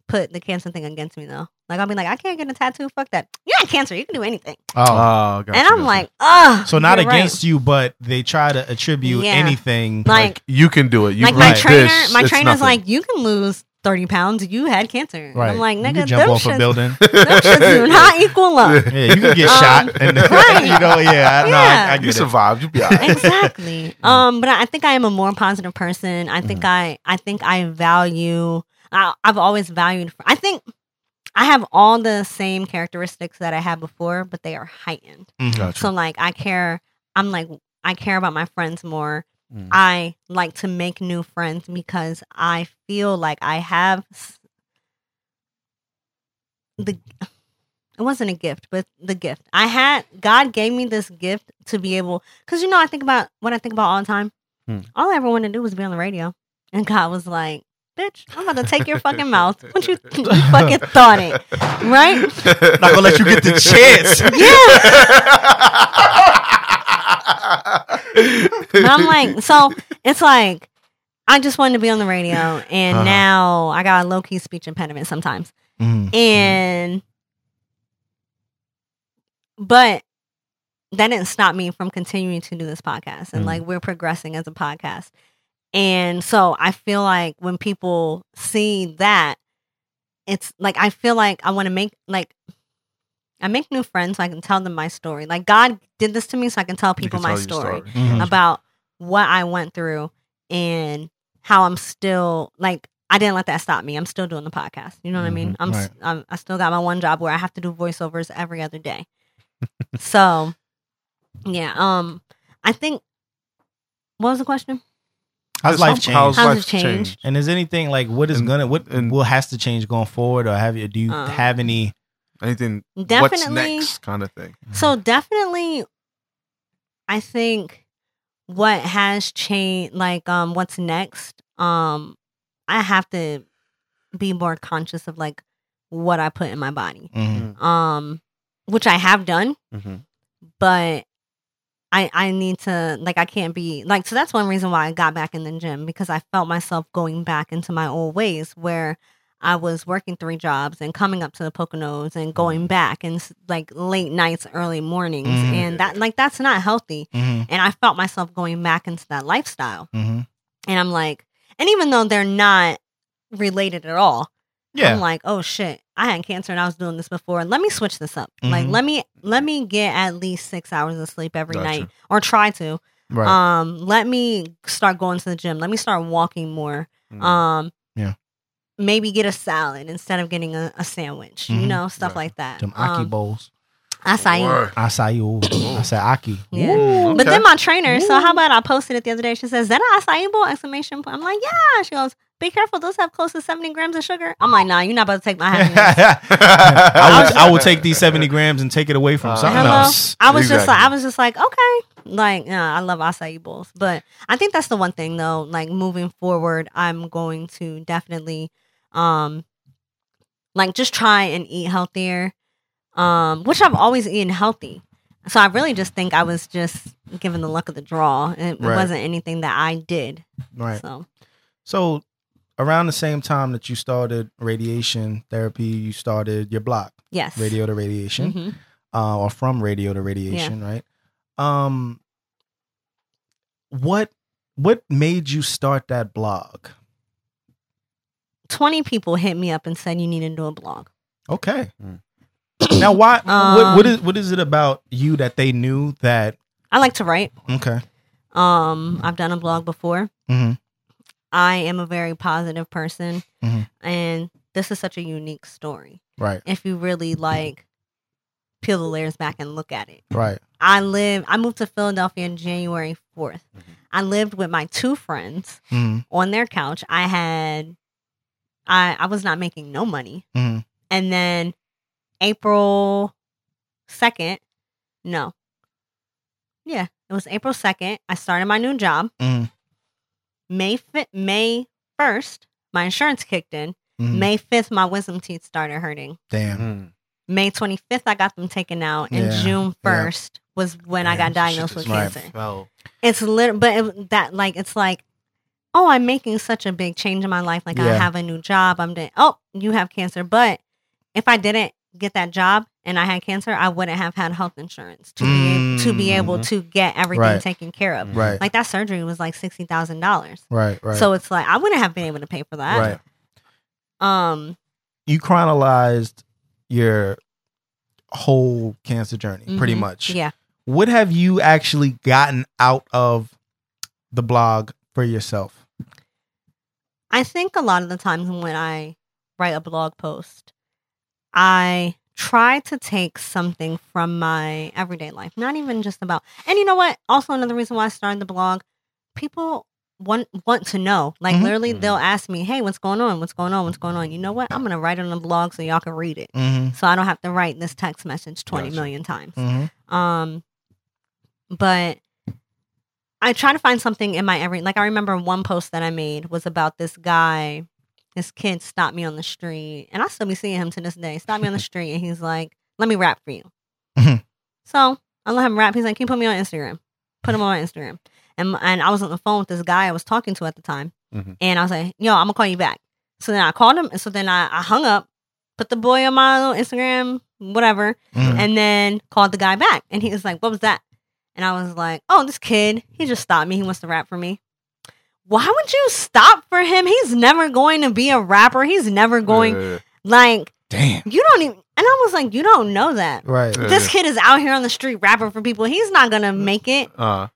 put the cancer thing against me though. Like I'll be like, I can't get a tattoo. Fuck that. You're not cancer. You can do anything. Oh. Oh, gotcha, and I'm gotcha. like, ugh. so not you're right. against you, but they try to attribute Yeah. anything. like you can do it. You like my trainer. This, my it's trainer's nothing. like, you can lose thirty pounds. You had cancer. Right. I'm like, nigga, can jump them off a building. them do not equal up. Yeah, you can get Um, shot. And right. you know, yeah, I, no, I, I you survived. You be all right. exactly. Um, but I I think I am a more positive person. I think I I think I value. I, I've always valued. I think I have all the same characteristics that I had before, but they are heightened. Mhm. Gotcha. So like I care. I'm like I care about my friends more. Mm. I like to make new friends because I feel like I have the it wasn't a gift, but the gift. I had God gave me this gift to be able cuz you know I think about what I think about all the time. Hmm. All I ever wanted to do was be on the radio. And God was like, "Bitch, I'm about to take your fucking mouth. What you, you fucking thought it, right?" Not gonna let you get the chance. But I'm like, so it's like I just wanted to be on the radio, and Uh-huh. now I got a low key speech impediment sometimes, Mhm. and but that didn't stop me from continuing to do this podcast, and Mm. like we're progressing as a podcast, and so I feel like when people see that, it's like I feel like I want to make like. I make new friends so I can tell them my story. Like God did this to me so I can tell people can my tell your story Mhm. about what I went through and how I'm still like I didn't let that stop me. I'm still doing the podcast. You know what I mean? I'm, right. I'm I still got my one job where I have to do voiceovers every other day. so, yeah, um I think what was the question? How's life how- changed? How's, How's life changed? and is anything like what is And- gonna what and- will has to change going forward, or have you do you Um, have any? Anything? What's Definitely next? Kind of thing. So definitely I think what has changed like um what's next um I have to be more conscious of like what I put in my body. Mhm. Um which I have done, Mm-hmm. but I I need to like I can't be like so that's one reason why I got back in the gym because I felt myself going back into my old ways where I was working three jobs and coming up to the Poconos and going back and like late nights, early mornings, Mhm. and that like that's not healthy. Mm-hmm. And I felt myself going back into that lifestyle, Mm-hmm. and I'm like, and even though they're not related at all, Yeah. I'm like, oh shit, I had cancer and I was doing this before. Let me switch this up. Like Mhm. let me let me get at least six hours of sleep every Gotcha. night, or try to. right. Um, let me start going to the gym. Let me start walking more. Mm. Um, Yeah. Maybe get a salad instead of getting a, a sandwich. You Mhm. know, stuff Right. like that. Them aki Um, bowls. acai. Word. Acai. Ooh. I said aki. Yeah. Ooh. But then my trainer, so how about I posted it the other day? She says, Is that an acai bowl? Exclamation point. I'm like, Yeah. She goes, Be careful, those have close to 70 grams of sugar. I'm like, Nah, you're not about to take my happiness. I would, I will take these 70 grams and take it away from Uh, something Hello? else. I was just like, Exactly. I was just like, okay, like, yeah, I love acai bowls, but I think that's the one thing though. Like moving forward, I'm going to definitely, um, like just try and eat healthier, um, which I've always eaten healthy. So I really just think I was just given the luck of the draw. It, it wasn't anything that I did. Right. So So, around the same time that you started radiation therapy, you started your block, yes, radio to radiation, Mhm. uh, or from radio to radiation, right? Um, what what made you start that blog? Twenty people hit me up and said you need to do a blog. Okay. Mm. now, why? what, what Um, is what is it about you that they knew that? I like to write. Okay. Um, I've done a blog before. hmm I am a very positive person, Mhm. and this is such a unique story. Right. If you really like peel the layers back and look at it, Right. I live. I moved to Philadelphia on January 4th. Mhm. I lived with my two friends hmm on their couch. I had, I I was not making no money, hmm and then April second, no, yeah, it was April second. I started my new job. May fi- May first, my insurance kicked in. hmm May 5th, my wisdom teeth started hurting. Damn. Mm. May 25th, I got them taken out. And Yeah, June yeah. 1st was when I got diagnosed with right. cancer. Fell. It's lit, but it, that, like, it's like, oh, I'm making such a big change in my life. Like, I have a new job. I'm doing, oh, you have cancer. But if I didn't get that job and I had cancer, I wouldn't have had health insurance to, be, able, to be able Mhm. to get everything Right. taken care of. Right. Like, that surgery was like $60,000. right. Right. So it's like, I wouldn't have been able to pay for that. right. Um, You chronologized your whole cancer journey, pretty mhm. much. Yeah. What have you actually gotten out of the blog for yourself? I think a lot of the times when I write a blog post, I try to take something from my everyday life, not even just about. And you know what? Also, another reason why I started the blog, people want want to know. Like Mhm. literally, they'll ask me, "Hey, what's going on? What's going on? What's going on?" You know what? I'm gonna write it on the blog so y'all can read it, Mm-hmm. so I don't have to write this text message twenty Gotcha. million times. Mm-hmm. Um, but I try to find something in my every like I remember one post that I made was about this guy, this kid stopped me on the street, and I still be seeing him to this day. Stopped me on the street, and he's like, "Let me rap for you." Mhm. So I let him rap. He's like, "Can you put me on Instagram?" Put him on Instagram, and and I was on the phone with this guy I was talking to at the time, Mhm. and I was like, "Yo, I'm gonna call you back." So then I called him, and so then I, I hung up, put the boy on my little Instagram, whatever, Mm-hmm. and then called the guy back and he was like what was that and i was like oh this kid he just stopped me he wants to rap for me why would you stop for him he's never going to be a rapper he's never going Yeah. like Damn. you don't even and i was like you don't know that Right. Yeah. this kid is out here on the street rapping for people he's not gonna make it Uh,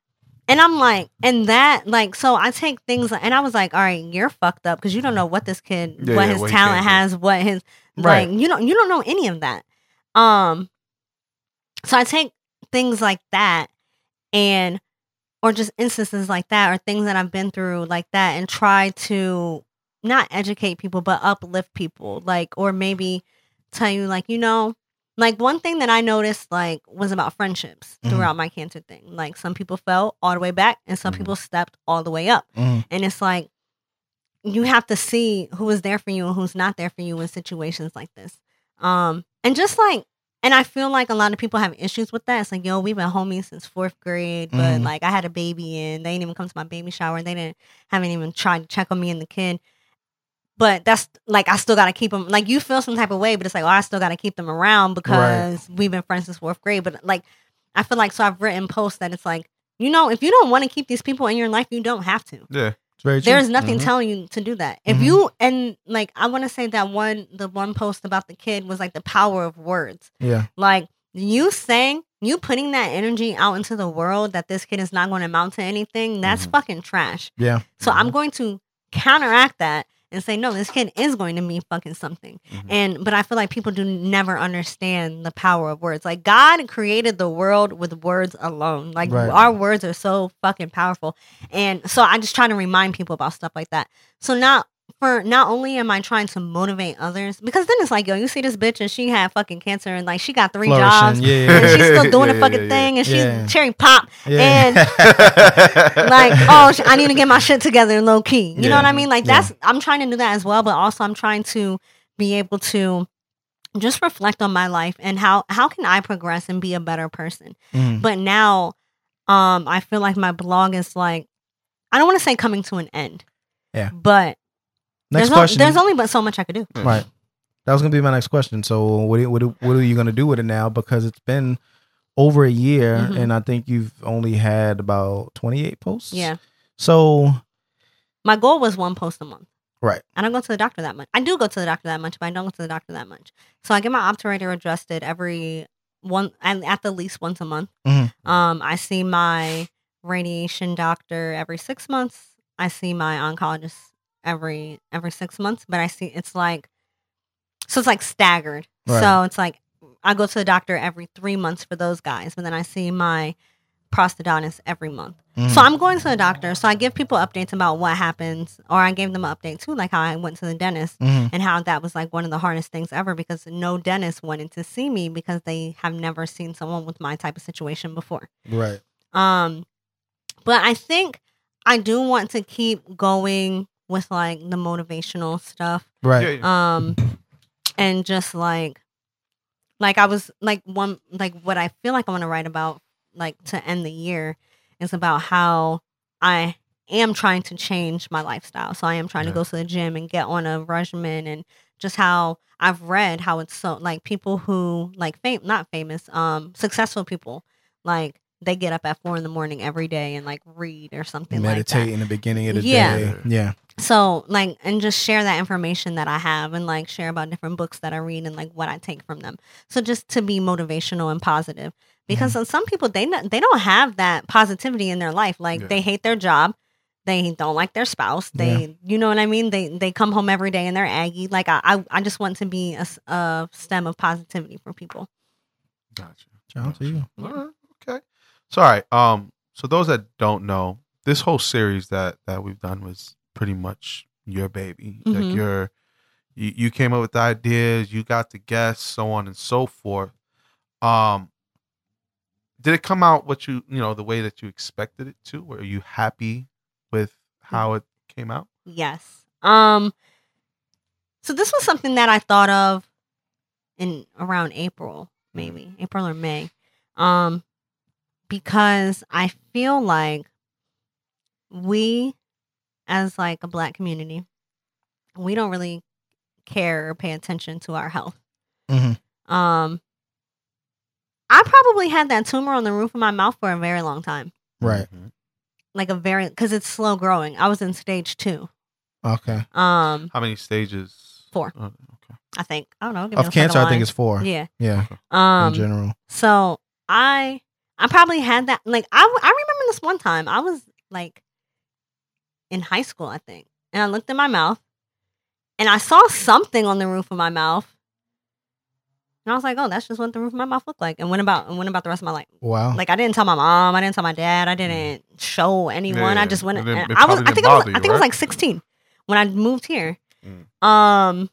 and i'm like and that like so i take things like and i was like all right you're fucked up because you don't know what this kid Yeah, what yeah, his what talent has what his Right. like you don't you don't know any of that um so i take things like that and or just instances like that or things that i've been through like that and try to not educate people but uplift people like or maybe tell you like you know like one thing that i noticed like was about friendships Mhm. throughout my cancer thing like some people fell all the way back and some Mhm. people stepped all the way up Mhm. and it's like you have to see who is there for you and who's not there for you in situations like this um and just like and I feel like a lot of people have issues with that. It's like, yo, we've been homies since fourth grade, but Mhm. like I had a baby and they didn't even come to my baby shower. They didn't haven't even tried to check on me and the kid. But that's like I still gotta keep them. Like you feel some type of way, but it's like, oh, I still gotta keep them around because we've been friends since fourth grade. But like, I feel like so I've written posts that it's like, you know, if you don't want to keep these people in your life, you don't have to. Yeah. It's very true. There's nothing Mhm. telling you to do that. If Mhm. you and like I want to say that one the one post about the kid was like the power of words. Yeah. Like you saying you putting that energy out into the world that this kid is not going to amount to anything, that's Mhm. fucking trash. Yeah. So I'm Mhm. going to counteract that and say no, this kid is going to mean fucking something. Mhm. And but I feel like people do never understand the power of words. Like God created the world with words alone. Like Right. our words are so fucking powerful. And so I just try to remind people about stuff like that. So now for not only am I trying to motivate others, because then it's like, yo, you see this bitch and she had fucking cancer and like she got three Flourishing. jobs Yeah. and she's still doing Yeah, the fucking yeah, yeah. thing and she's Yeah. cherry pop. yeah. Like, oh, I need to get my shit together low key. You know what I mean? Like Yeah. that's I'm trying to do that as well, but also I'm trying to be able to just reflect on my life and how how can I progress and be a better person. Mhm. But now um I feel like my blog is like I don't want to say coming to an end. Yeah. But Next there's, o- question. there's only but so much I could do. Right. That was gonna be my next question. So what are, what are, what are you gonna do with it now? Because it's been over a year, Mhm. and I think you've only had about twenty eight posts. Yeah. So My goal was one post a month. Right. I don't go to the doctor that much. I do go to the doctor that much, but I don't go to the doctor that much. So I get my obturator adjusted every one and at the least once a month. Mhm. Um, I see my radiation doctor every six months. I see my oncologist every every six months, but I see it's like so it's like staggered. Right. So it's like I go to the doctor every three months for those guys, but then I see my prosthodontist every month. mhm. So I'm going to the doctor. So I give people updates about what happens, or I gave them an update too, like how I went to the dentist Mhm. and how that was like one of the hardest things ever because no dentist wanted to see me because they have never seen someone with my type of situation before. right. Um, but I think I do want to keep going with like the motivational stuff. Right. Yeah, yeah. Um, and just like, like I was like one like what I feel like I want to write about like to end the year is about how I am trying to change my lifestyle. So I am trying Yeah. to go to the gym and get on a regimen and just how I've read how it's so like people who like fame not famous um successful people like they get up at four in the morning every day and like read or something Meditate like that. in the beginning of the Yeah. day. Yeah. So like and just share that information that I have and like share about different books that I read and like what I take from them. So just to be motivational and positive because some people they not, they don't have that positivity in their life. Like Yeah. they hate their job. They don't like their spouse. They, you know what I mean. They they come home every day and they're aggy. Like I, I, I just want to be a stem of positivity for people. Gotcha. Shout out to you. All right, okay. So all right. Um. So those that don't know, this whole series that that we've done was pretty much your baby. Like Mhm. your, you, you came up with the ideas, you got the guests, so on and so forth. Um. Did it come out what you you know the way that you expected it to? Were you happy with how it came out? Yes. Um. So this was something that I thought of in around April, maybe April or May, um, because I feel like we, as like a Black community, we don't really care or pay attention to our health. Mhm. Um. I probably had that tumor on the roof of my mouth for a very long time, Right. Mhm. like a very because it's slow growing. I was in stage two. Okay. Um, How many stages? Four. Oh, okay. I think I don't know. give Of cancer, I think it's four. yeah. Yeah. in Um. general. So I I probably had that. Like I I remember this one time. I was like in high school, I think, and I looked in my mouth, and I saw something on the roof of my mouth, and I was like, "Oh, that's just what the roof of my mouth looked like." And went about and went about the rest of my life. Wow. Like I didn't tell my mom, I didn't tell my dad, I didn't show anyone. Yeah, I just went. it I was. I think I was. bother I you, think I was like sixteen when I moved here. Mm. Um,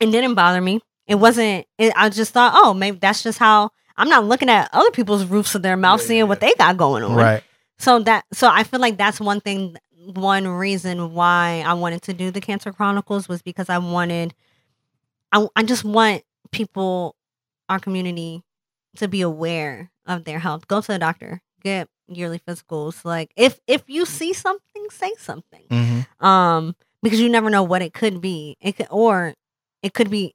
it didn't bother me. It wasn't. It, I just thought, oh, maybe that's just how. I'm not looking at other people's roofs of their mouth, Yeah, seeing yeah, what they got going on. right. So that. So I feel like that's one thing. One reason why I wanted to do the Cancer Chronicles was because I wanted. I I just want people our community to be aware of their health. Go to the doctor. Get yearly physicals. Like if if you see something, say something. Mm-hmm. Um, because you never know what it could be. It could or it could be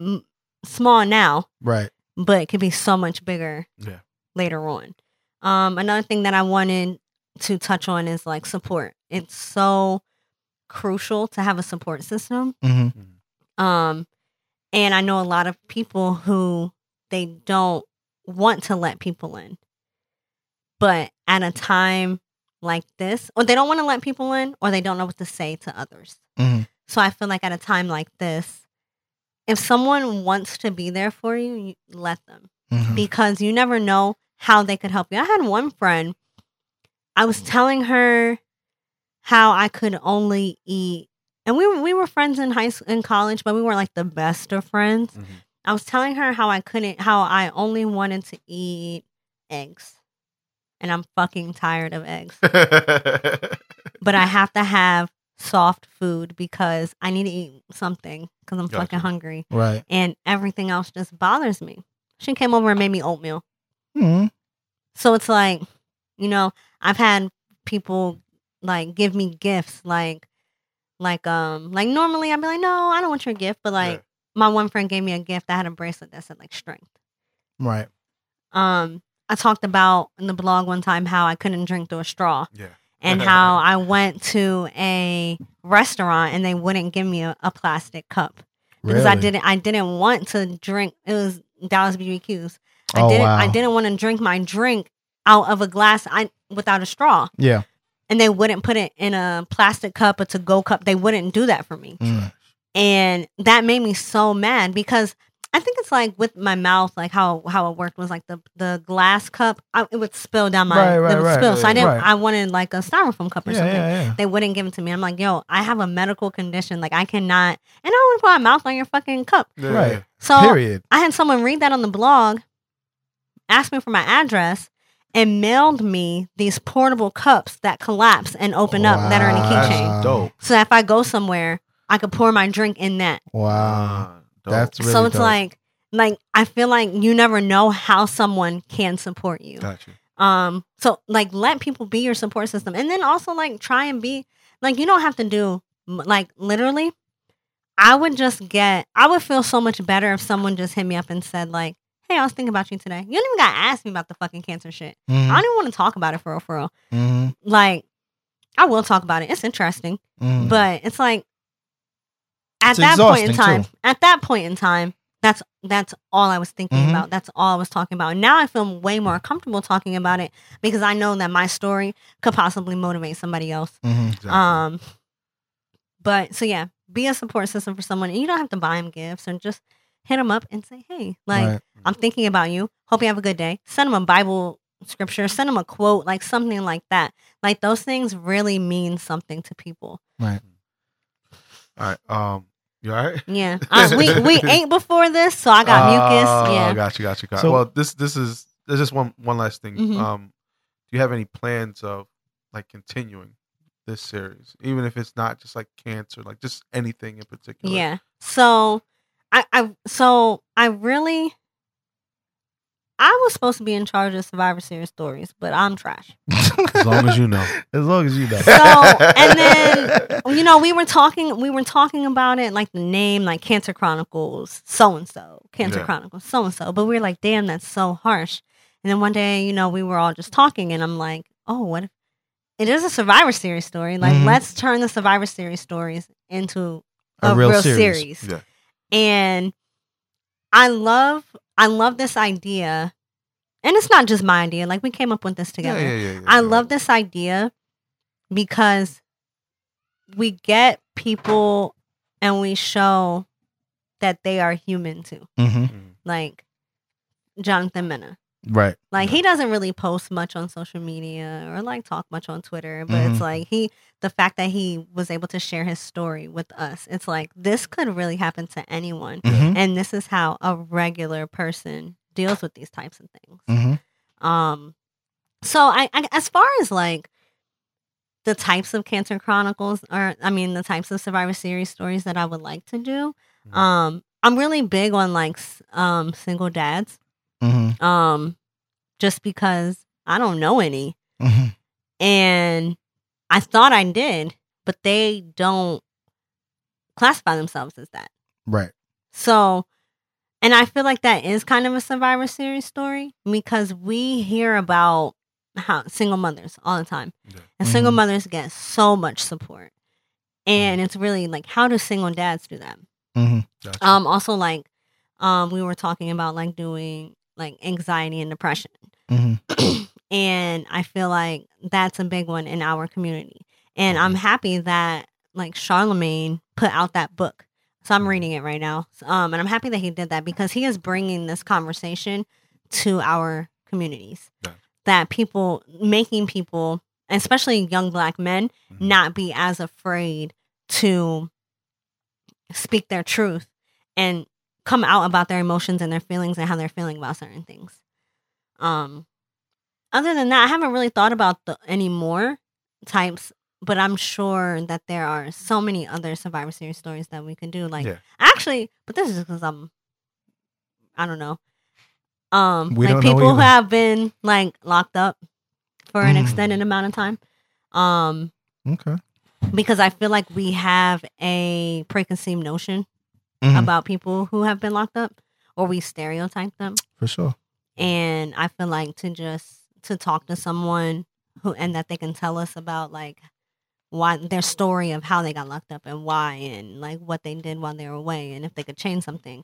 m- small now, Right. but it could be so much bigger Yeah. later on. Um, another thing that I wanted to touch on is like support. It's so crucial to have a support system. Mm-hmm. Um, and I know a lot of people who they don't want to let people in, but at a time like this, or they don't want to let people in, or they don't know what to say to others. Mhm. So I feel like at a time like this, if someone wants to be there for you, you let them Mm-hmm. because you never know how they could help you. I had one friend, I was telling her how I could only eat, and we were, we were friends in high school, in college, but we weren't like the best of friends. Mhm. I was telling her how I couldn't, how I only wanted to eat eggs, and I'm fucking tired of eggs, but I have to have soft food because I need to eat something because I'm Gotcha. fucking hungry, Right. and everything else just bothers me. She came over and made me oatmeal. Mm-hmm. So it's like, you know, I've had people like give me gifts like like um like normally I'd be like, No, I don't want your gift, but like my one friend gave me a gift that had a bracelet that said like strength. Right. Um I talked about in the blog one time how I couldn't drink through a straw yeah. and how I went to a restaurant and they wouldn't give me a, a plastic cup because I didn't I didn't want to drink it was Dallas BBQs. I Oh, didn't wow. I didn't want to drink my drink out of a glass I without a straw. Yeah. And they wouldn't put it in a plastic cup, a to go cup. They wouldn't do that for me. Mm. And that made me so mad because I think it's like with my mouth, like how how it worked was like the the glass cup, I, it would spill down my Right, right, it would right, spill. So I didn't right. I wanted like a styrofoam cup or Yeah, something. yeah, yeah. They wouldn't give it to me. I'm like, yo, I have a medical condition. Like I cannot and I wouldn't put my mouth on your fucking cup. Yeah. Right. So Period. I had someone read that on the blog, ask me for my address, and mailed me these portable cups that collapse and open up that are in a keychain. That's dope. So that if I go somewhere, I could pour my drink in that. Wow. Dope. That's really so it's dope. like like I feel like you never know how someone can support you. got you. Um so like let people be your support system and then also like try and be like you don't have to do like literally I would just get I would feel so much better if someone just hit me up and said like Hey, I was thinking about you today. You don't even gotta ask me about the fucking cancer shit. I Mhm. don't even want to talk about it for real, for real. Mhm. Like, I will talk about it. It's interesting. Mhm. But it's like at It's that point in time, at that point in time, that's that's all I was thinking Mhm. about. That's all I was talking about. Now I feel way more comfortable talking about it because I know that my story could possibly motivate somebody else. Mhm. Exactly. Um but so yeah, be a support system for someone and you don't have to buy them gifts and just hit them up and say, "Hey, like Right. I'm thinking about you. Hope you have a good day." Send them a Bible scripture, send them a quote, like something like that. Like those things really mean something to people. Right. all right. Um, you all right? Yeah. Uh, we we ate before this, so I got Oh, mucus. Yeah. Got you. Got you. Got So- well, this this is there's just one one last thing. Mhm. Um, do you have any plans of like continuing this series, even if it's not just like cancer, like just anything in particular? Yeah. So I, I so I really I was supposed to be in charge of Survivor Series stories, but I'm trash. As long as you know. As long as you know. So and then you know, we were talking we were talking about it, like the name, like Cancer Chronicles, so and so, Cancer Yeah. Chronicles, so and so. But we were like, damn, that's so harsh. And then one day, you know, we were all just talking and I'm like, oh, what if it is a Survivor Series story? Like, Mhm. let's turn the Survivor Series stories into a, A real real, series. series. Yeah. And I love I love this idea. And it's not just my idea. Like we came up with this together. Yeah, yeah, yeah, yeah, I yeah. love this idea because we get people and we show that they are human too. hmm Mhm. Like Jonathan Mena. Right. Like he doesn't really post much on social media or like talk much on Twitter, but Mhm. it's like he the fact that he was able to share his story with us. It's like this could really happen to anyone. hmm And this is how a regular person deals with these types of things. hmm Um, so I, I as far as like the types of cancer chronicles, or I mean the types of Survivor Series stories that I would like to do, Mhm. um, I'm really big on like um single dads. Mm-hmm. Um just because I don't know any Mm-hmm. and I thought I did, but they don't classify themselves as that. Right. So, and I feel like that is kind of a Survivor Series story because we hear about how single mothers all the time, Yeah. and single Mhm. mothers get so much support, and it's really like how do single dads do that? Mm-hmm. Gotcha. Um, also like, um, we were talking about like doing like anxiety and depression, Mm-hmm. and I feel like that's a big one in our community, and I'm happy that like Charlemagne put out that book. So I'm reading it right now. Um, and I'm happy that he did that because he is bringing this conversation to our communities. Yeah. That people, making people, especially young black men, Mhm. not be as afraid to speak their truth and come out about their emotions and their feelings and how they're feeling about certain things. Um, other than that, I haven't really thought about the any more types, but I'm sure that there are so many other Survivor Series stories that we can do. Like, Yeah. actually, but this is because I'm, I don't know. Um, We like people who have been like locked up for an Mm. extended amount of time. Um, Okay. because I feel like we have a preconceived notion Mhm. about people who have been locked up, or we stereotype them. For sure. And I feel like to just to talk to someone who and that they can tell us about like why their story of how they got locked up and why and like what they did while they were away and if they could change something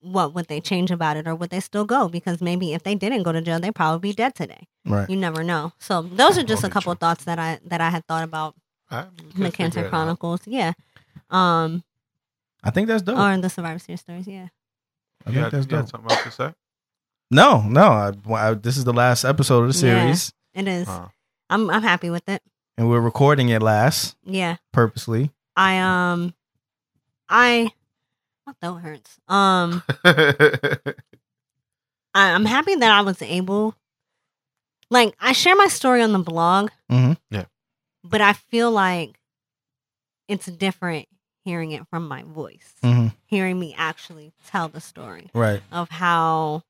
what would they change about it or would they still go because maybe if they didn't go to jail they'd probably be dead today Right. you never know so those are just a couple true. thoughts that i that i had thought about All right, the cancer chronicles yeah um I think that's dope. or in the survivor series stories yeah I You think had- that's you had dope. something else to say? No, no. I, I- this is the last episode of the Yeah. series, it is Uh, i'm i'm happy with it and we're recording it last yeah purposely. I um I my throat hurts. Um I, I'm happy that I was able like I share my story on the blog. Mhm. Yeah. But I feel like it's different hearing it from my voice. Mm-hmm. Hearing me actually tell the story Right. of how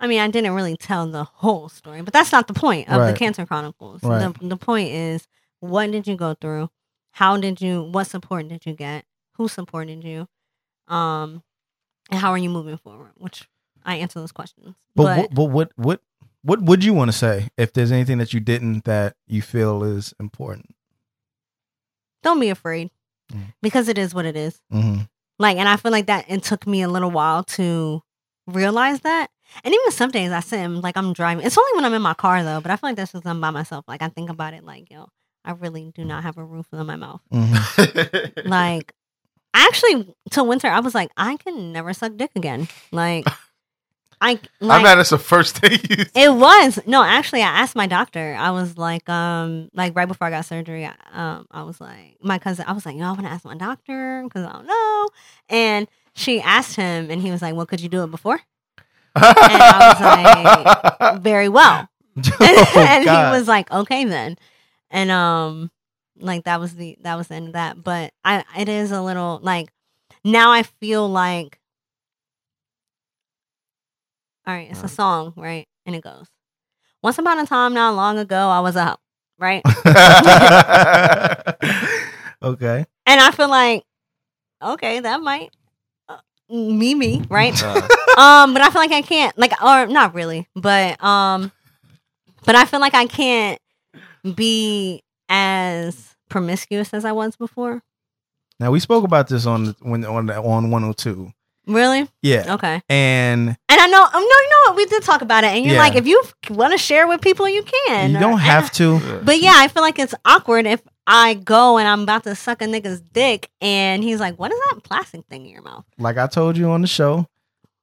I mean, I didn't really tell the whole story, but that's not the point of Right. the Cancer Chronicles. Right. The the point is what did you go through? How did you what support did you get? Who supported you? Um and how are you moving forward? Which I answer those questions. But, But, what, but what what what would you want to say if there's anything that you didn't that you feel is important? don't be afraid. Mm. Because it is what it is. Mm-hmm. Like and I feel like that it took me a little while to realize that. And even some days I sit and like I'm driving. It's only when I'm in my car though, but I feel like that's because I'm by myself. Like I think about it like, yo, I really do not have a roof on my mouth. Mm-hmm. Like actually till winter I was like, I can never suck dick again. Like I like I'm mad. It's the first thing you. it was no, actually, I asked my doctor. I was like, um, like right before I got surgery, I- um, I was like, my cousin, I was like, you know, I want to ask my doctor because I don't know. And she asked him, and he was like, well, could you do it before? And I was like, Very well. oh, and God. he was like, okay then. And um, like that was the that was the end of that. But I, it is a little like now I feel like, all right, it's a Right. song, right? And it goes, once upon a time, not long ago, I was a hoe, right? okay. and I feel like, okay, that might uh, me me, right? Uh, um, but I feel like I can't, like, or not really, but um, but I feel like I can't be as promiscuous as I was before. Now we spoke about this on when on on 102. Really? Yeah. Okay. And And I know, um, no, you know what? We did talk about it, and you're Yeah. like, if you want to share with people, you can. you don't and have to. But yeah, I feel like it's awkward if I go and I'm about to suck a nigga's dick, and he's like, "What is that plastic thing in your mouth?" Like I told you on the show,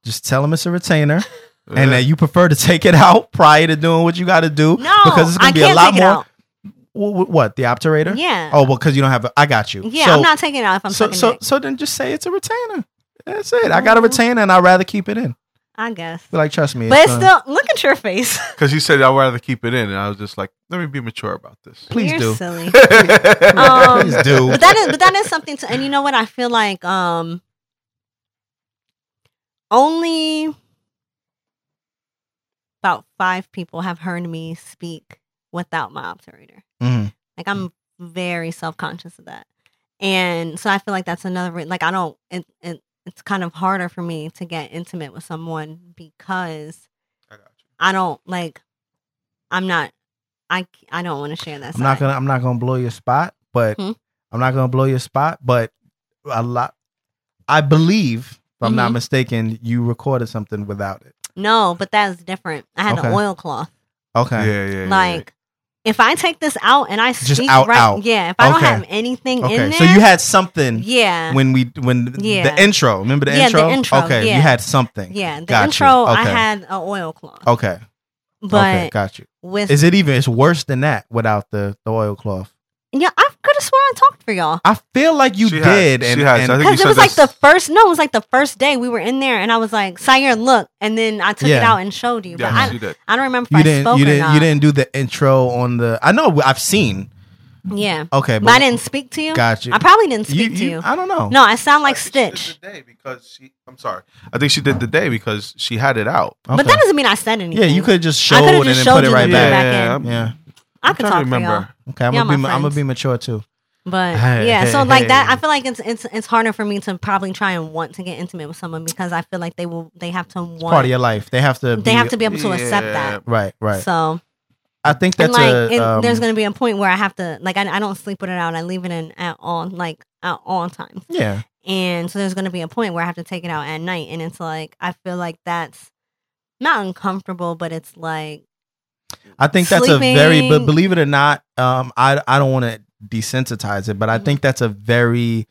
just tell him it's a retainer and that you prefer to take it out prior to doing what you got to do No, because it's I going to be can't a lot take more. out. Wh- wh- What the obturator? Yeah. Oh, well, because you don't have. A, I got you. Yeah, So, I'm not taking it out if I'm so sucking so dick. so then just say it's a retainer. That's it. I got a Mhm. retainer and I'd rather keep it in. I guess. Be like, trust me. But it's still look at your face. Because you said I'd rather keep it in, and I was just like, let me be mature about this. Please You're do. silly. Um, Please do. but that is but that is something to and you know what I feel like um only about five people have heard me speak without my obturator. Mhm. Like I'm very self conscious of that, and so I feel like that's another re- like I don't. It, it it's kind of harder for me to get intimate with someone because I got you. I don't like. I'm not. I I don't want to share that. I'm not gonna I'm not gonna blow your spot, but Hmm? I'm not gonna blow your spot. But a lot, I believe, if I'm not Mhm. mistaken, you recorded something without it. No, but that's different. I had Okay. an oilcloth. Okay. Yeah, yeah, yeah. Like, if I take this out and I Just speak out, right, out. yeah. If I don't have anything in there, So you had something yeah, when we when Yeah. the intro. Remember the Yeah, the intro? intro, Okay. yeah. You had something. yeah. The Got intro, I had an oilcloth, Okay. but okay. Got you. with Is it even? It's worse than that without the the oilcloth. yeah, I could have sworn I talked for y'all. I feel like you She has. did. She and, has. and I think Because you it was said like the first, no, it was like the first day we were in there, and I was like, "Sire, look," and then I took it Yeah. out and showed you. But Yeah, I, she did. I don't remember if you I didn't. spoke You or didn't. not. You didn't do the intro on the. I know. I've seen. Yeah, Okay, but I didn't speak to you. Got you. I probably didn't You- speak to you. I don't know. No, I sound like I Stitch. She did the day because she. I'm sorry. I think she did the day because she had it out. But that doesn't mean I said anything. Yeah, you could just show showed coulda and just then put it you right the back. back yeah, end. I'm, Yeah. I I'm could trying talk to for remember. y'all. Okay, I'm Yeah, gonna be. my I'm gonna friends. be mature too. But Hey, yeah, hey, so like that. I feel like it's it's it's harder for me to probably try and want to get intimate with someone because I feel like they will they have to want Part of your life. They have to. they be, have to be able to accept that. Right. Right. So I think and like a. it, um, there's gonna be a point where I have to like I, I don't sleep with it out. I leave it in at all like at all times. yeah. And so there's gonna be a point where I have to take it out at night, and it's like I feel like that's not uncomfortable, but it's like I think that's a very. But believe it or not, um, I I don't want to desensitize it, but I think that's a very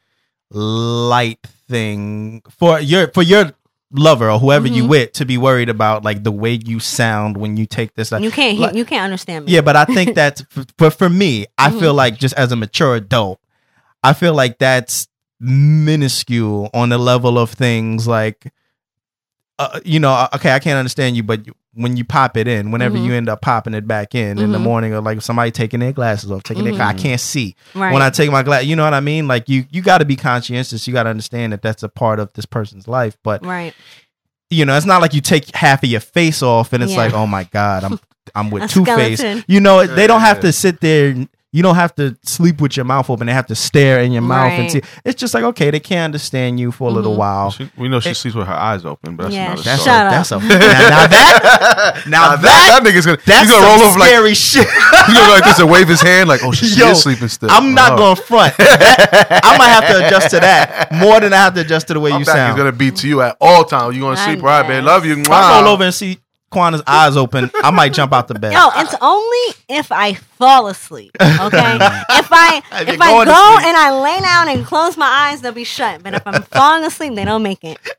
light thing for your for your lover or whoever you Mhm. with to be worried about like the way you sound when you take this. Like, you can't like- you can't understand me. Yeah, but I think that's f- for for me. I Mhm. feel like just as a mature adult, I feel like that's minuscule on the level of things like, uh, you know, uh, okay, I can't understand you, but you, when you pop it in, whenever Mhm. you end up popping it back in in the Mhm. morning, or like somebody taking their glasses off, taking Mhm. their, I can't see right. when I take my glass. You know what I mean? Like you, you got to be conscientious. You got to understand that that's a part of this person's life, but right. you know, it's not like you take half of your face off and it's Yeah. like, oh my god, I'm I'm with Two Face. You know, they don't have to sit there. You don't have to sleep with your mouth open. They have to stare in your mouth and see. It's just like okay, they can't understand you for a little Mhm. while. She, we know she It- sleeps with her eyes open, but that's Yeah, another That's story. Shut a, up. that's a now, now that now Now that- that, that nigga's gonna that's he's gonna roll some over like scary shit. he's gonna go like this and wave his hand like oh she, she Yo, is sleeping still. I'm not Oh. going to front. That- I might have to adjust to that more than I have to adjust to the way My you sound. He's gonna be to you at all times. You gonna I sleep right, babe? Love you. if I roll over and see Quana's eyes open, I might jump out the bed. No, it's only if I fall asleep. Okay, if I If if I go and I lay down and close my eyes, they'll be shut. But if I'm falling asleep, they don't make it.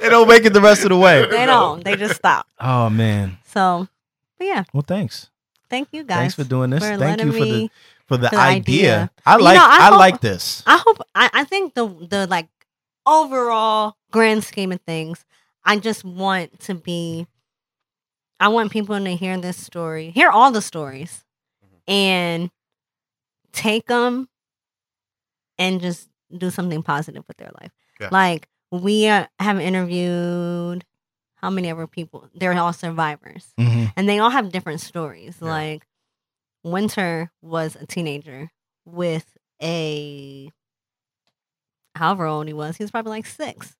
They don't make it the rest of the way. They don't. They just stop. Oh man. So, but yeah, Well, thanks. thank you guys Thanks for doing this. for Thank you for the for the the idea. idea. I You like know, I I, hope- like this. I hope. I, I think the the like overall grand scheme of things. I just want to be. I want people to hear this story, hear all the stories, and take them and just do something positive with their life. Yeah. Like we uh, have interviewed how many other people? They're all survivors, Mhm. and they all have different stories. Yeah. Like Winter was a teenager with a however old he was. He was probably like six,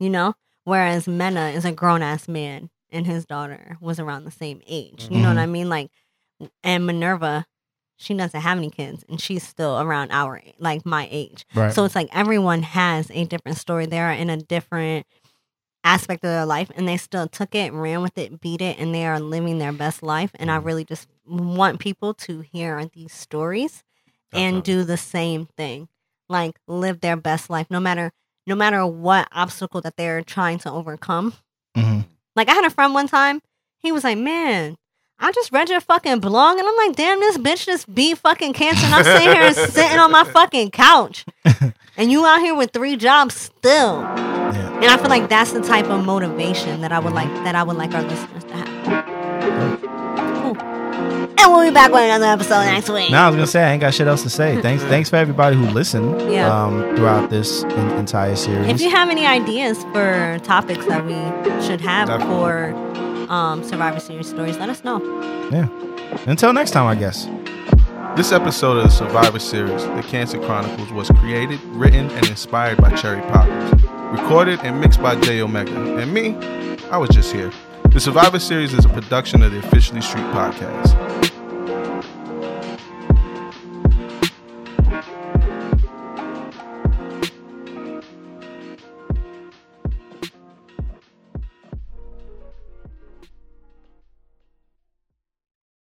you know. Whereas Mena is a grown ass man, and his daughter was around the same age. You know what Mhm. I mean? Like, and Minerva, she doesn't have any kids, and she's still around our like my age. Right. So it's like everyone has a different story. They're in a different aspect of their life and they still took it, ran with it, beat it, and they are living their best life. And I really just want people to hear these stories and do the same thing. Like live their best life no matter no matter what obstacle that they're trying to overcome. Mhm. Like I had a friend one time, he was like, Man, I just read your fucking blog and I'm like, damn, this bitch just beat fucking cancer and I'm sitting here sitting on my fucking couch. and you out here with three jobs still. Yeah. And I feel like that's the type of motivation that I would like that I would like our listeners to have. Cool. And we'll be back with another episode next week. Now I was gonna say I ain't got shit else to say. Thanks, thanks for everybody who listened Yeah. um, throughout this en- entire series. If you have any ideas for topics that we should have Definitely. for um, Survivor Series stories, let us know. yeah. Until next time, I guess. This episode of the Survivor Series, The Cancer Chronicles, was created, written, and inspired by Cherry Poppins. Recorded and mixed by J Omega. And me, I was just here. The Survivor Series is a production of the Officially Street podcast.